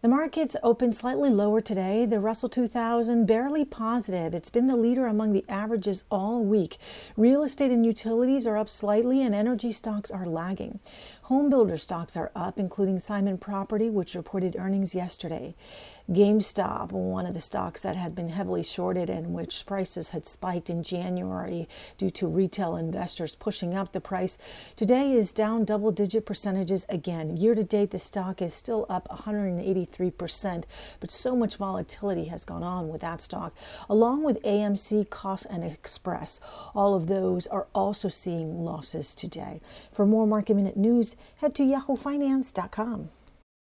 The markets opened slightly lower today. The Russell 2000 barely positive. It's been the leader among the averages all week. Real estate and utilities are up slightly, and energy stocks are lagging. Home builder stocks are up, including Simon Property, which reported earnings yesterday. GameStop, one of the stocks that had been heavily shorted and which prices had spiked in January due to retail investors pushing up the price, today is down double digit percentages again. Year to date, the stock is still up 183%, but so much volatility has gone on with that stock, along with AMC, Koss, and Express. All of those are also seeing losses today. For more market minute news, head to yahoofinance.com.